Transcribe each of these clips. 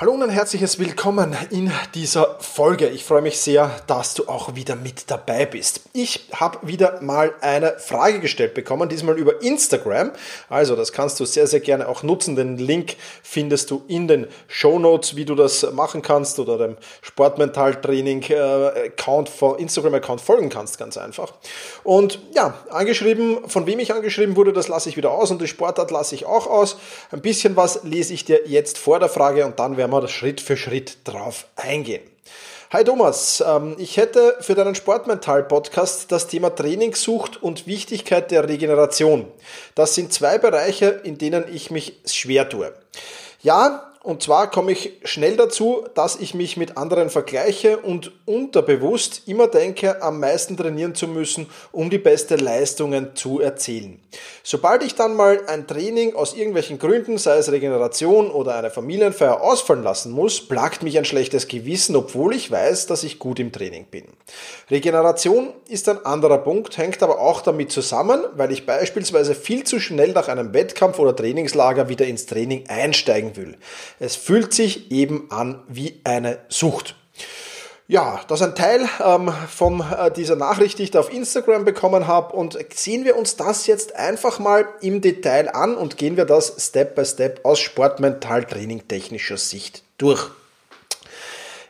Hallo und ein herzliches Willkommen in dieser Folge. Ich freue mich sehr, dass du auch wieder mit dabei bist. Ich habe wieder mal eine Frage gestellt bekommen, diesmal über Instagram. Also das kannst du sehr, sehr gerne auch nutzen. Den Link findest du in den Show Notes, wie du das machen kannst oder dem Sportmentaltraining Account, Instagram Account folgen kannst, ganz einfach. Und ja, angeschrieben, von wem ich angeschrieben wurde, das lasse ich wieder aus und die Sportart lasse ich auch aus. Ein bisschen was lese ich dir jetzt vor der Frage und dann werden werden wir Schritt für Schritt drauf eingehen. Hi Thomas, ähm, ich hätte für deinen Sportmental-Podcast das Thema Trainingssucht und Wichtigkeit der Regeneration. Das sind zwei Bereiche, in denen ich mich schwer tue. Ja, und zwar komme ich schnell dazu, dass ich mich mit anderen vergleiche und unterbewusst immer denke, am meisten trainieren zu müssen, um die beste Leistungen zu erzielen. Sobald ich dann mal ein Training aus irgendwelchen Gründen, sei es Regeneration oder eine Familienfeier, ausfallen lassen muss, plagt mich ein schlechtes Gewissen, obwohl ich weiß, dass ich gut im Training bin. Regeneration ist ein anderer Punkt, hängt aber auch damit zusammen, weil ich beispielsweise viel zu schnell nach einem Wettkampf oder Trainingslager wieder ins Training einsteigen will. Es fühlt sich eben an wie eine Sucht. Ja, das ist ein Teil ähm, von äh, dieser Nachricht, die ich da auf Instagram bekommen habe. Und sehen wir uns das jetzt einfach mal im Detail an und gehen wir das Step by Step aus Sportmental-Training technischer Sicht durch.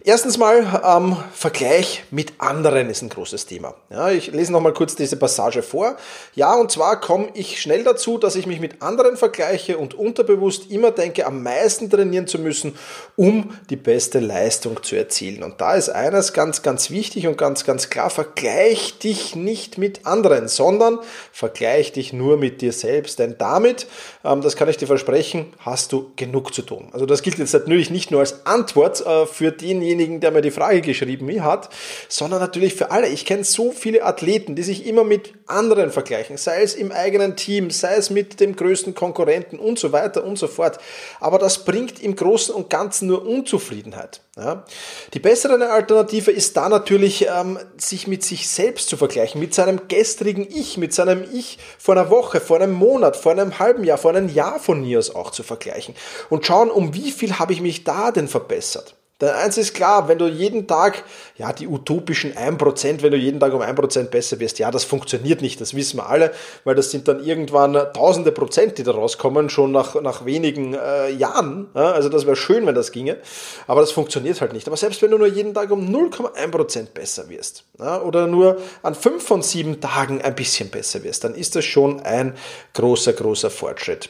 Erstens mal ähm, Vergleich mit anderen ist ein großes Thema. Ja, ich lese noch mal kurz diese Passage vor. Ja, und zwar komme ich schnell dazu, dass ich mich mit anderen vergleiche und unterbewusst immer denke, am meisten trainieren zu müssen, um die beste Leistung zu erzielen. Und da ist eines ganz, ganz wichtig und ganz, ganz klar, vergleich dich nicht mit anderen, sondern vergleich dich nur mit dir selbst. Denn damit, ähm, das kann ich dir versprechen, hast du genug zu tun. Also das gilt jetzt natürlich nicht nur als Antwort äh, für denjenigen, demjenigen, der mir die Frage geschrieben hat, sondern natürlich für alle. Ich kenne so viele Athleten, die sich immer mit anderen vergleichen, sei es im eigenen Team, sei es mit dem größten Konkurrenten und so weiter und so fort. Aber das bringt im Großen und Ganzen nur Unzufriedenheit. Ja. Die bessere Alternative ist da natürlich, ähm, sich mit sich selbst zu vergleichen, mit seinem gestrigen Ich, mit seinem Ich vor einer Woche, vor einem Monat, vor einem halben Jahr, vor einem Jahr von mir aus auch zu vergleichen und schauen, um wie viel habe ich mich da denn verbessert. Denn eins ist klar, wenn du jeden Tag, ja, die utopischen 1%, wenn du jeden Tag um 1% besser wirst, ja, das funktioniert nicht, das wissen wir alle, weil das sind dann irgendwann tausende Prozent, die da rauskommen, schon nach, nach wenigen äh, Jahren. Ja, also das wäre schön, wenn das ginge, aber das funktioniert halt nicht. Aber selbst wenn du nur jeden Tag um 0,1% besser wirst ja, oder nur an 5 von 7 Tagen ein bisschen besser wirst, dann ist das schon ein großer, großer Fortschritt.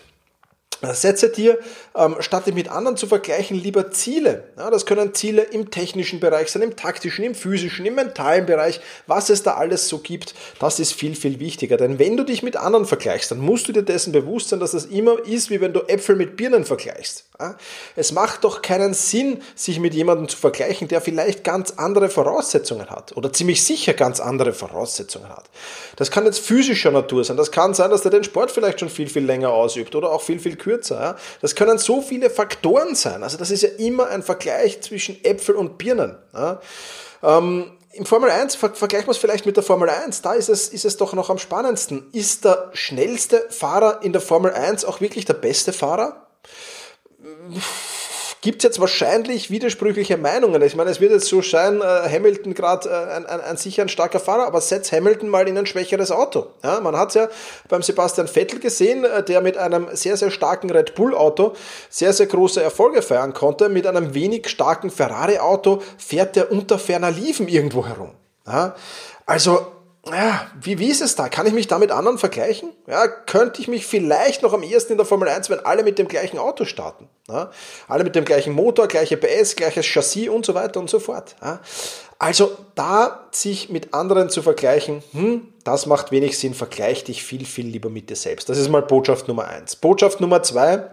Setze dir, ähm, statt dich mit anderen zu vergleichen, lieber Ziele. Ja, das können Ziele im technischen Bereich sein, im taktischen, im physischen, im mentalen Bereich, was es da alles so gibt. Das ist viel, viel wichtiger. Denn wenn du dich mit anderen vergleichst, dann musst du dir dessen bewusst sein, dass das immer ist, wie wenn du Äpfel mit Birnen vergleichst. Ja, es macht doch keinen Sinn, sich mit jemandem zu vergleichen, der vielleicht ganz andere Voraussetzungen hat oder ziemlich sicher ganz andere Voraussetzungen hat. Das kann jetzt physischer Natur sein. Das kann sein, dass der den Sport vielleicht schon viel, viel länger ausübt oder auch viel, viel kürzer kürzer. Das können so viele Faktoren sein. Also das ist ja immer ein Vergleich zwischen Äpfel und Birnen. Ähm, im Formel 1, ver vergleichen wir es vielleicht mit der Formel 1, da ist es, ist es doch noch am spannendsten. Ist der schnellste Fahrer in der Formel 1 auch wirklich der beste Fahrer? Gibt es jetzt wahrscheinlich widersprüchliche Meinungen. Ich meine, es wird jetzt so scheinen, äh, Hamilton gerade äh, ein, ein, ein sicher ein starker Fahrer, aber setz Hamilton mal in ein schwächeres Auto. Ja, man hat ja beim Sebastian Vettel gesehen, äh, der mit einem sehr, sehr starken Red Bull Auto sehr, sehr große Erfolge feiern konnte. Mit einem wenig starken Ferrari Auto fährt der unter ferner Liefen irgendwo herum. Ja, also ja, wie, wie ist es da? Kann ich mich da mit anderen vergleichen? Ja, könnte ich mich vielleicht noch am ehesten in der Formel 1, wenn alle mit dem gleichen Auto starten. Ja, alle mit dem gleichen Motor, gleiche PS, gleiches Chassis und so weiter und so fort. Ja, also da sich mit anderen zu vergleichen, hm, das macht wenig Sinn. Vergleich dich viel, viel lieber mit dir selbst. Das ist mal Botschaft Nummer eins. Botschaft Nummer zwei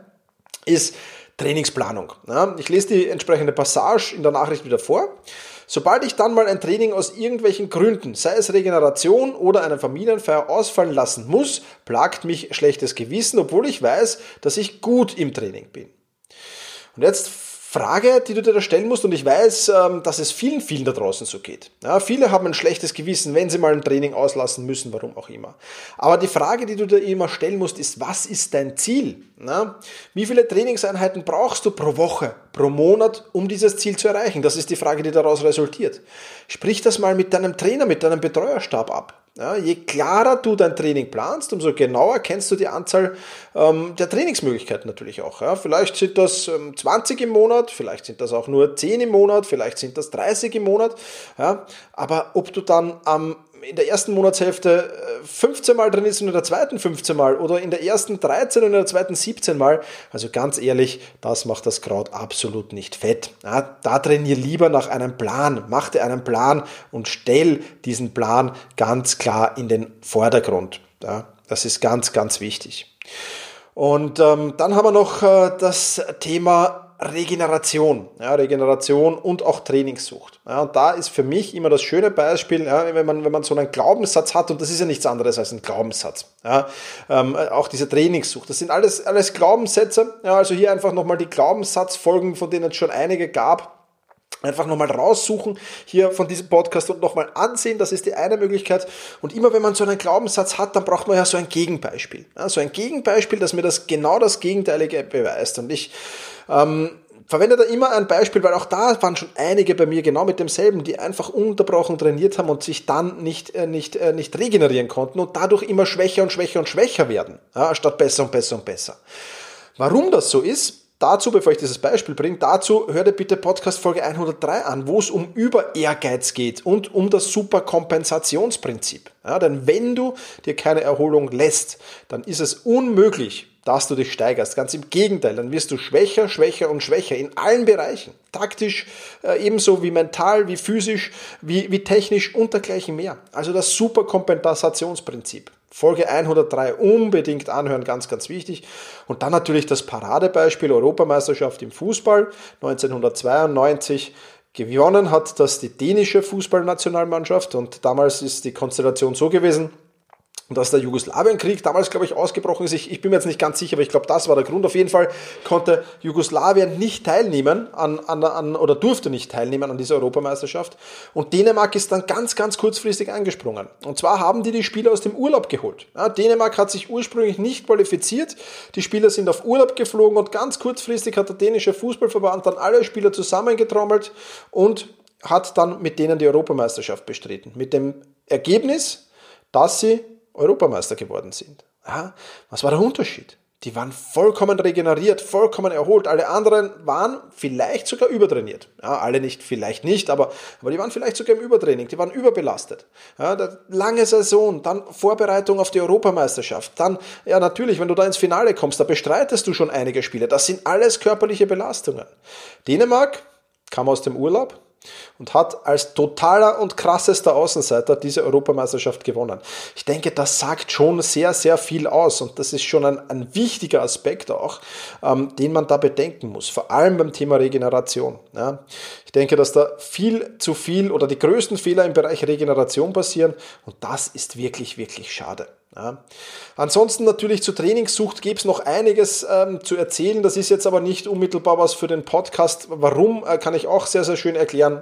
ist Trainingsplanung. Ja, ich lese die entsprechende Passage in der Nachricht wieder vor. Sobald ich dann mal ein Training aus irgendwelchen Gründen, sei es Regeneration oder eine Familienfeier ausfallen lassen muss, plagt mich schlechtes Gewissen, obwohl ich weiß, dass ich gut im Training bin. Und jetzt Frage, die du dir da stellen musst, und ich weiß, ähm, dass es vielen, vielen da draußen so geht. Ja, viele haben ein schlechtes Gewissen, wenn sie mal ein Training auslassen müssen, warum auch immer. Aber die Frage, die du dir immer stellen musst, ist, was ist dein Ziel? Na, wie viele Trainingseinheiten brauchst du pro Woche, pro Monat, um dieses Ziel zu erreichen? Das ist die Frage, die daraus resultiert. Sprich das mal mit deinem Trainer, mit deinem Betreuerstab ab. Ja, je klarer du dein Training planst, umso genauer kennst du die Anzahl ähm, der Trainingsmöglichkeiten natürlich auch. Ja. Vielleicht sind das ähm, 20 im Monat, vielleicht sind das auch nur 10 im Monat, vielleicht sind das 30 im Monat. Ja. Aber ob du dann am in der ersten Monatshälfte 15 äh, Mal drin ist und in der zweiten 15 Mal oder in der ersten 13 und in der zweiten 17 Mal. Also ganz ehrlich, das macht das Kraut absolut nicht fett. Ja, da trainier lieber nach einem Plan. Mach dir einen Plan und stell diesen Plan ganz klar in den Vordergrund. Ja, das ist ganz, ganz wichtig. Und ähm, dann haben wir noch äh, das Thema Regeneration, ja, Regeneration und auch Trainingssucht. Ja, und da ist für mich immer das schöne Beispiel, ja, wenn, man, wenn man so einen Glaubenssatz hat, und das ist ja nichts anderes als ein Glaubenssatz, ja, ähm, auch diese Trainingssucht, das sind alles, alles Glaubenssätze, ja, also hier einfach nochmal die Glaubenssatzfolgen, von denen es schon einige gab, einfach nochmal raussuchen hier von diesem Podcast und nochmal ansehen. Das ist die eine Möglichkeit. Und immer wenn man so einen Glaubenssatz hat, dann braucht man ja so ein Gegenbeispiel. Ja, so ein Gegenbeispiel, das mir das genau das Gegenteilige beweist. Und ich ähm, verwende da immer ein Beispiel, weil auch da waren schon einige bei mir genau mit demselben, die einfach unterbrochen trainiert haben und sich dann nicht, äh, nicht, äh, nicht regenerieren konnten und dadurch immer schwächer und schwächer und schwächer werden, ja, statt besser und besser und besser. Warum das so ist, Dazu, bevor ich dieses Beispiel bringe, dazu hör dir bitte Podcast Folge 103 an, wo es um über Ehrgeiz geht und um das Superkompensationsprinzip. Ja, denn wenn du dir keine Erholung lässt, dann ist es unmöglich, dass du dich steigerst. Ganz im Gegenteil, dann wirst du schwächer, schwächer und schwächer in allen Bereichen. Taktisch, äh, ebenso wie mental, wie physisch, wie, wie technisch und dergleichen mehr. Also das Superkompensationsprinzip. Folge 103 unbedingt anhören, ganz, ganz wichtig. Und dann natürlich das Paradebeispiel Europameisterschaft im Fußball 1992. Gewonnen hat das die dänische Fußballnationalmannschaft und damals ist die Konstellation so gewesen, dass der Jugoslawienkrieg damals, glaube ich, ausgebrochen ist. Ich, ich, bin mir jetzt nicht ganz sicher, aber ich glaube, das war der Grund. Auf jeden Fall konnte Jugoslawien nicht teilnehmen an, an, an oder durfte nicht teilnehmen an dieser Europameisterschaft. Und Dänemark ist dann ganz, ganz kurzfristig angesprungen. Und zwar haben die die Spieler aus dem Urlaub geholt. Ja, Dänemark hat sich ursprünglich nicht qualifiziert. Die Spieler sind auf Urlaub geflogen und ganz kurzfristig hat der dänische Fußballverband dann alle Spieler zusammengetrommelt und hat dann mit denen die Europameisterschaft bestritten. Mit dem Ergebnis, dass sie Europameister geworden sind. Ja, was war der Unterschied? Die waren vollkommen regeneriert, vollkommen erholt. Alle anderen waren vielleicht sogar übertrainiert. Ja, alle nicht, vielleicht nicht, aber, aber die waren vielleicht sogar im Übertraining, die waren überbelastet. Ja, lange Saison, dann Vorbereitung auf die Europameisterschaft, dann, ja natürlich, wenn du da ins Finale kommst, da bestreitest du schon einige Spiele. Das sind alles körperliche Belastungen. Dänemark kam aus dem Urlaub, und hat als totaler und krassester Außenseiter diese Europameisterschaft gewonnen. Ich denke, das sagt schon sehr, sehr viel aus und das ist schon ein, ein wichtiger Aspekt auch, ähm, den man da bedenken muss, vor allem beim Thema Regeneration. Ja. Ich denke, dass da viel zu viel oder die größten Fehler im Bereich Regeneration passieren und das ist wirklich, wirklich schade. Ja. Ansonsten natürlich zur Trainingssucht gibt es noch einiges ähm, zu erzählen. Das ist jetzt aber nicht unmittelbar was für den Podcast. Warum, äh, kann ich auch sehr, sehr schön erklären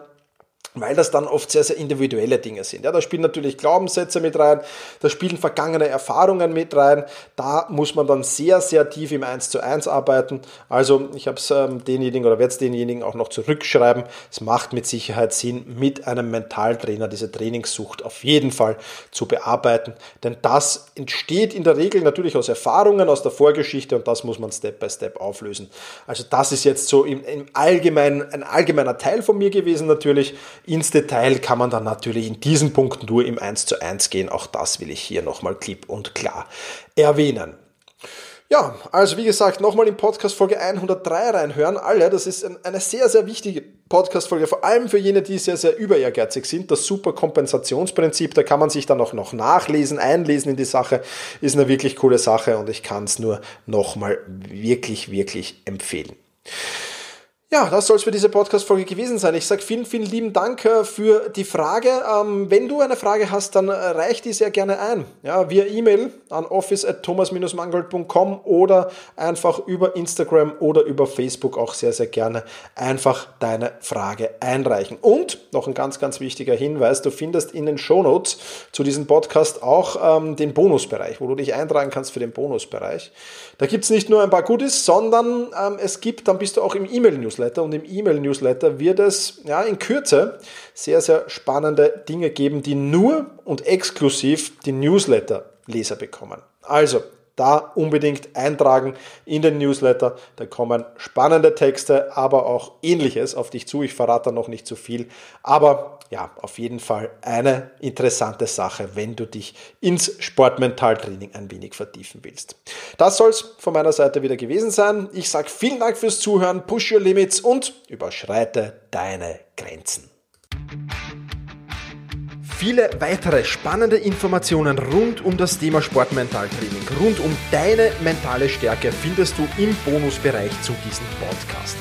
weil das dann oft sehr, sehr individuelle Dinge sind. Ja, da spielen natürlich Glaubenssätze mit rein, da spielen vergangene Erfahrungen mit rein, da muss man dann sehr, sehr tief im 1 zu 1 arbeiten. Also ich habe es ähm, denjenigen oder werde es denjenigen auch noch zurückschreiben. Es macht mit Sicherheit Sinn, mit einem Mentaltrainer diese Trainingssucht auf jeden Fall zu bearbeiten, denn das entsteht in der Regel natürlich aus Erfahrungen, aus der Vorgeschichte und das muss man Step by Step auflösen. Also das ist jetzt so im, im Allgemeinen ein allgemeiner Teil von mir gewesen natürlich. Ins Detail kann man dann natürlich in diesen Punkten nur im 1 zu 1 gehen. Auch das will ich hier nochmal klipp und klar erwähnen. Ja, also wie gesagt, nochmal in Podcast Folge 103 reinhören. Alle, das ist eine sehr, sehr wichtige Podcast-Folge, vor allem für jene, die sehr, sehr über sind. Das Superkompensationsprinzip, da kann man sich dann auch noch nachlesen, einlesen in die Sache, ist eine wirklich coole Sache und ich kann es nur nochmal wirklich, wirklich empfehlen. Ja, das soll es für diese Podcast-Folge gewesen sein. Ich sage vielen, vielen lieben Dank äh, für die Frage. Ähm, wenn du eine Frage hast, dann reich die sehr gerne ein. Ja, via E-Mail an office.thomas-mangold.com oder einfach über Instagram oder über Facebook auch sehr, sehr gerne einfach deine Frage einreichen. Und noch ein ganz, ganz wichtiger Hinweis, du findest in den Shownotes zu diesem Podcast auch ähm, den Bonusbereich, wo du dich eintragen kannst für den Bonusbereich. Da gibt es nicht nur ein paar Goodies, sondern ähm, es gibt, dann bist du auch im Newsletter Und im E-Mail-Newsletter wird es ja, in Kürze sehr, sehr spannende Dinge geben, die nur und exklusiv die Newsletter-Leser bekommen. Also, da unbedingt eintragen in den Newsletter. Da kommen spannende Texte, aber auch ähnliches auf dich zu. Ich verrate noch nicht zu viel, aber ja, auf jeden Fall eine interessante Sache, wenn du dich ins Sportmentaltraining ein wenig vertiefen willst. Das soll es von meiner Seite wieder gewesen sein. Ich sage vielen Dank fürs Zuhören, push your limits und überschreite deine Grenzen. Viele weitere spannende Informationen rund um das Thema Sportmentaltraining, rund um deine mentale Stärke findest du im Bonusbereich zu diesem Podcast.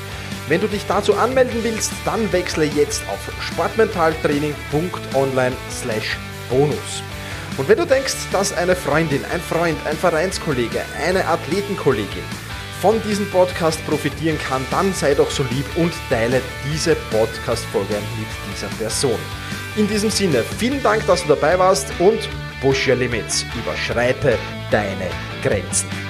Wenn du dich dazu anmelden willst, dann wechsle jetzt auf sportmentaltraining.online/bonus. Und wenn du denkst, dass eine Freundin, ein Freund, ein Vereinskollege, eine Athletenkollegin von diesem Podcast profitieren kann, dann sei doch so lieb und teile diese Podcast-Folge mit dieser Person. In diesem Sinne, vielen Dank, dass du dabei warst und push your limits, überschreite deine Grenzen.